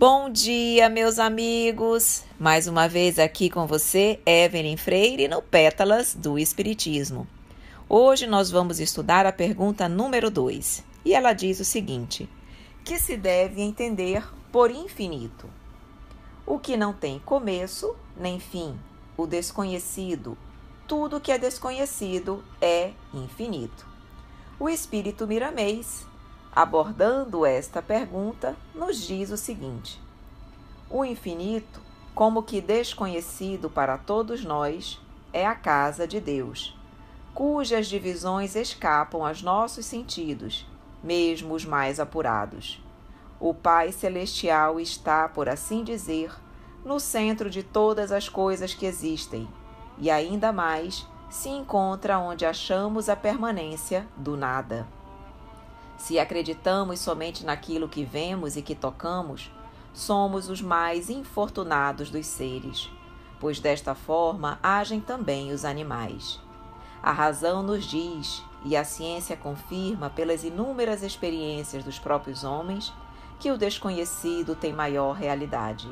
Bom dia, meus amigos! Mais uma vez aqui com você, Evelyn Freire, no Pétalas do Espiritismo. Hoje nós vamos estudar a pergunta número 2 e ela diz o seguinte: Que se deve entender por infinito? O que não tem começo nem fim, o desconhecido, tudo que é desconhecido é infinito. O espírito Miramês abordando esta pergunta, nos diz o seguinte: O infinito, como que desconhecido para todos nós, é a casa de Deus, cujas divisões escapam aos nossos sentidos, mesmo os mais apurados. O Pai Celestial está, por assim dizer, no centro de todas as coisas que existem, e ainda mais se encontra onde achamos a permanência do nada. Se acreditamos somente naquilo que vemos e que tocamos, somos os mais infortunados dos seres, pois desta forma agem também os animais. A razão nos diz, e a ciência confirma pelas inúmeras experiências dos próprios homens, que o desconhecido tem maior realidade.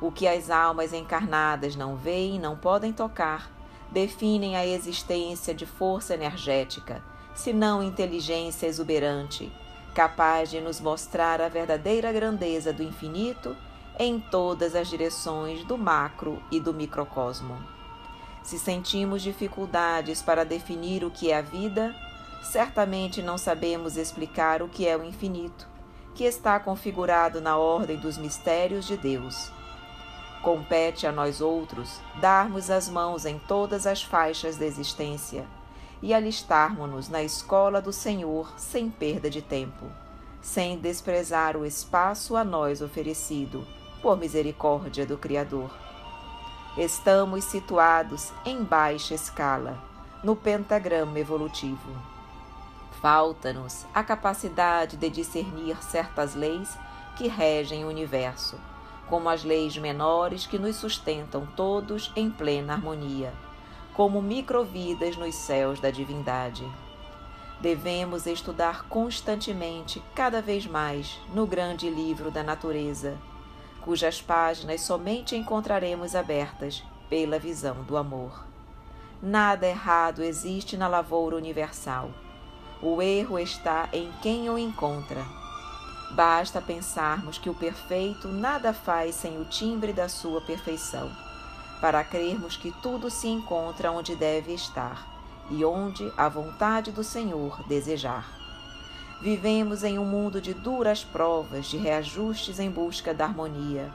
O que as almas encarnadas não veem e não podem tocar, definem a existência de força energética senão inteligência exuberante, capaz de nos mostrar a verdadeira grandeza do infinito em todas as direções do macro e do microcosmo. Se sentimos dificuldades para definir o que é a vida, certamente não sabemos explicar o que é o infinito, que está configurado na ordem dos mistérios de Deus. Compete a nós outros darmos as mãos em todas as faixas da existência e alistarmos-nos na escola do Senhor sem perda de tempo, sem desprezar o espaço a nós oferecido, por misericórdia do Criador. Estamos situados em baixa escala, no pentagrama evolutivo. Falta-nos a capacidade de discernir certas leis que regem o universo, como as leis menores que nos sustentam todos em plena harmonia como microvidas nos céus da divindade. Devemos estudar constantemente, cada vez mais, no grande livro da natureza, cujas páginas somente encontraremos abertas pela visão do amor. Nada errado existe na lavoura universal. O erro está em quem o encontra. Basta pensarmos que o perfeito nada faz sem o timbre da sua perfeição para crermos que tudo se encontra onde deve estar e onde a vontade do Senhor desejar. Vivemos em um mundo de duras provas, de reajustes em busca da harmonia.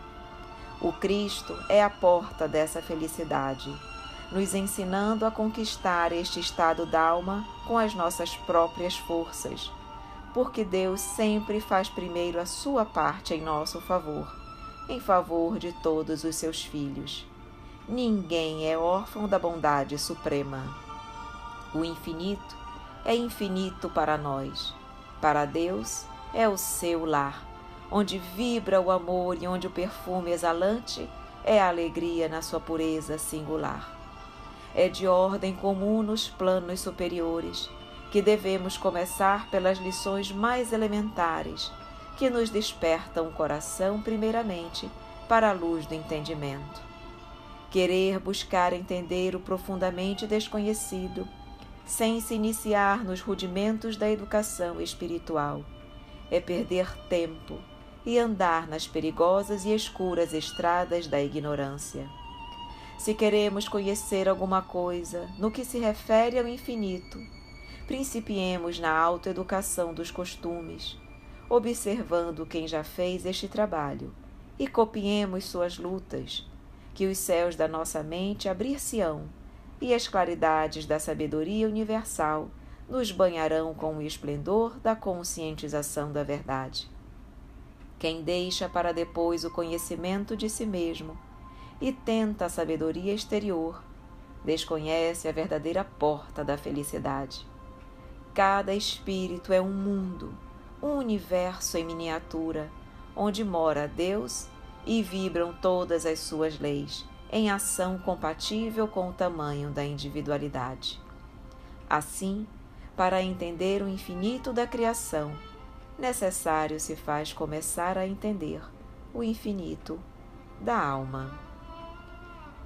O Cristo é a porta dessa felicidade, nos ensinando a conquistar este estado d'alma com as nossas próprias forças, porque Deus sempre faz primeiro a sua parte em nosso favor, em favor de todos os seus filhos. Ninguém é órfão da bondade suprema. O infinito é infinito para nós. Para Deus é o seu lar, onde vibra o amor e onde o perfume exalante é a alegria na sua pureza singular. É de ordem comum nos planos superiores que devemos começar pelas lições mais elementares que nos despertam o coração, primeiramente, para a luz do entendimento querer buscar entender o profundamente desconhecido, sem se iniciar nos rudimentos da educação espiritual. É perder tempo e andar nas perigosas e escuras estradas da ignorância. Se queremos conhecer alguma coisa no que se refere ao infinito, principiemos na autoeducação dos costumes, observando quem já fez este trabalho e copiemos suas lutas que os céus da nossa mente abrir-se-ão e as claridades da sabedoria universal nos banharão com o esplendor da conscientização da verdade. Quem deixa para depois o conhecimento de si mesmo e tenta a sabedoria exterior, desconhece a verdadeira porta da felicidade. Cada espírito é um mundo, um universo em miniatura, onde mora Deus e vibram todas as suas leis, em ação compatível com o tamanho da individualidade. Assim, para entender o infinito da criação, necessário se faz começar a entender o infinito da alma.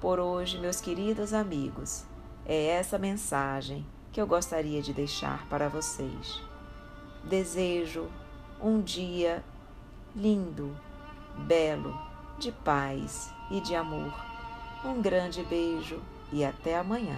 Por hoje, meus queridos amigos, é essa mensagem que eu gostaria de deixar para vocês. Desejo um dia lindo, belo, de paz e de amor. Um grande beijo e até amanhã.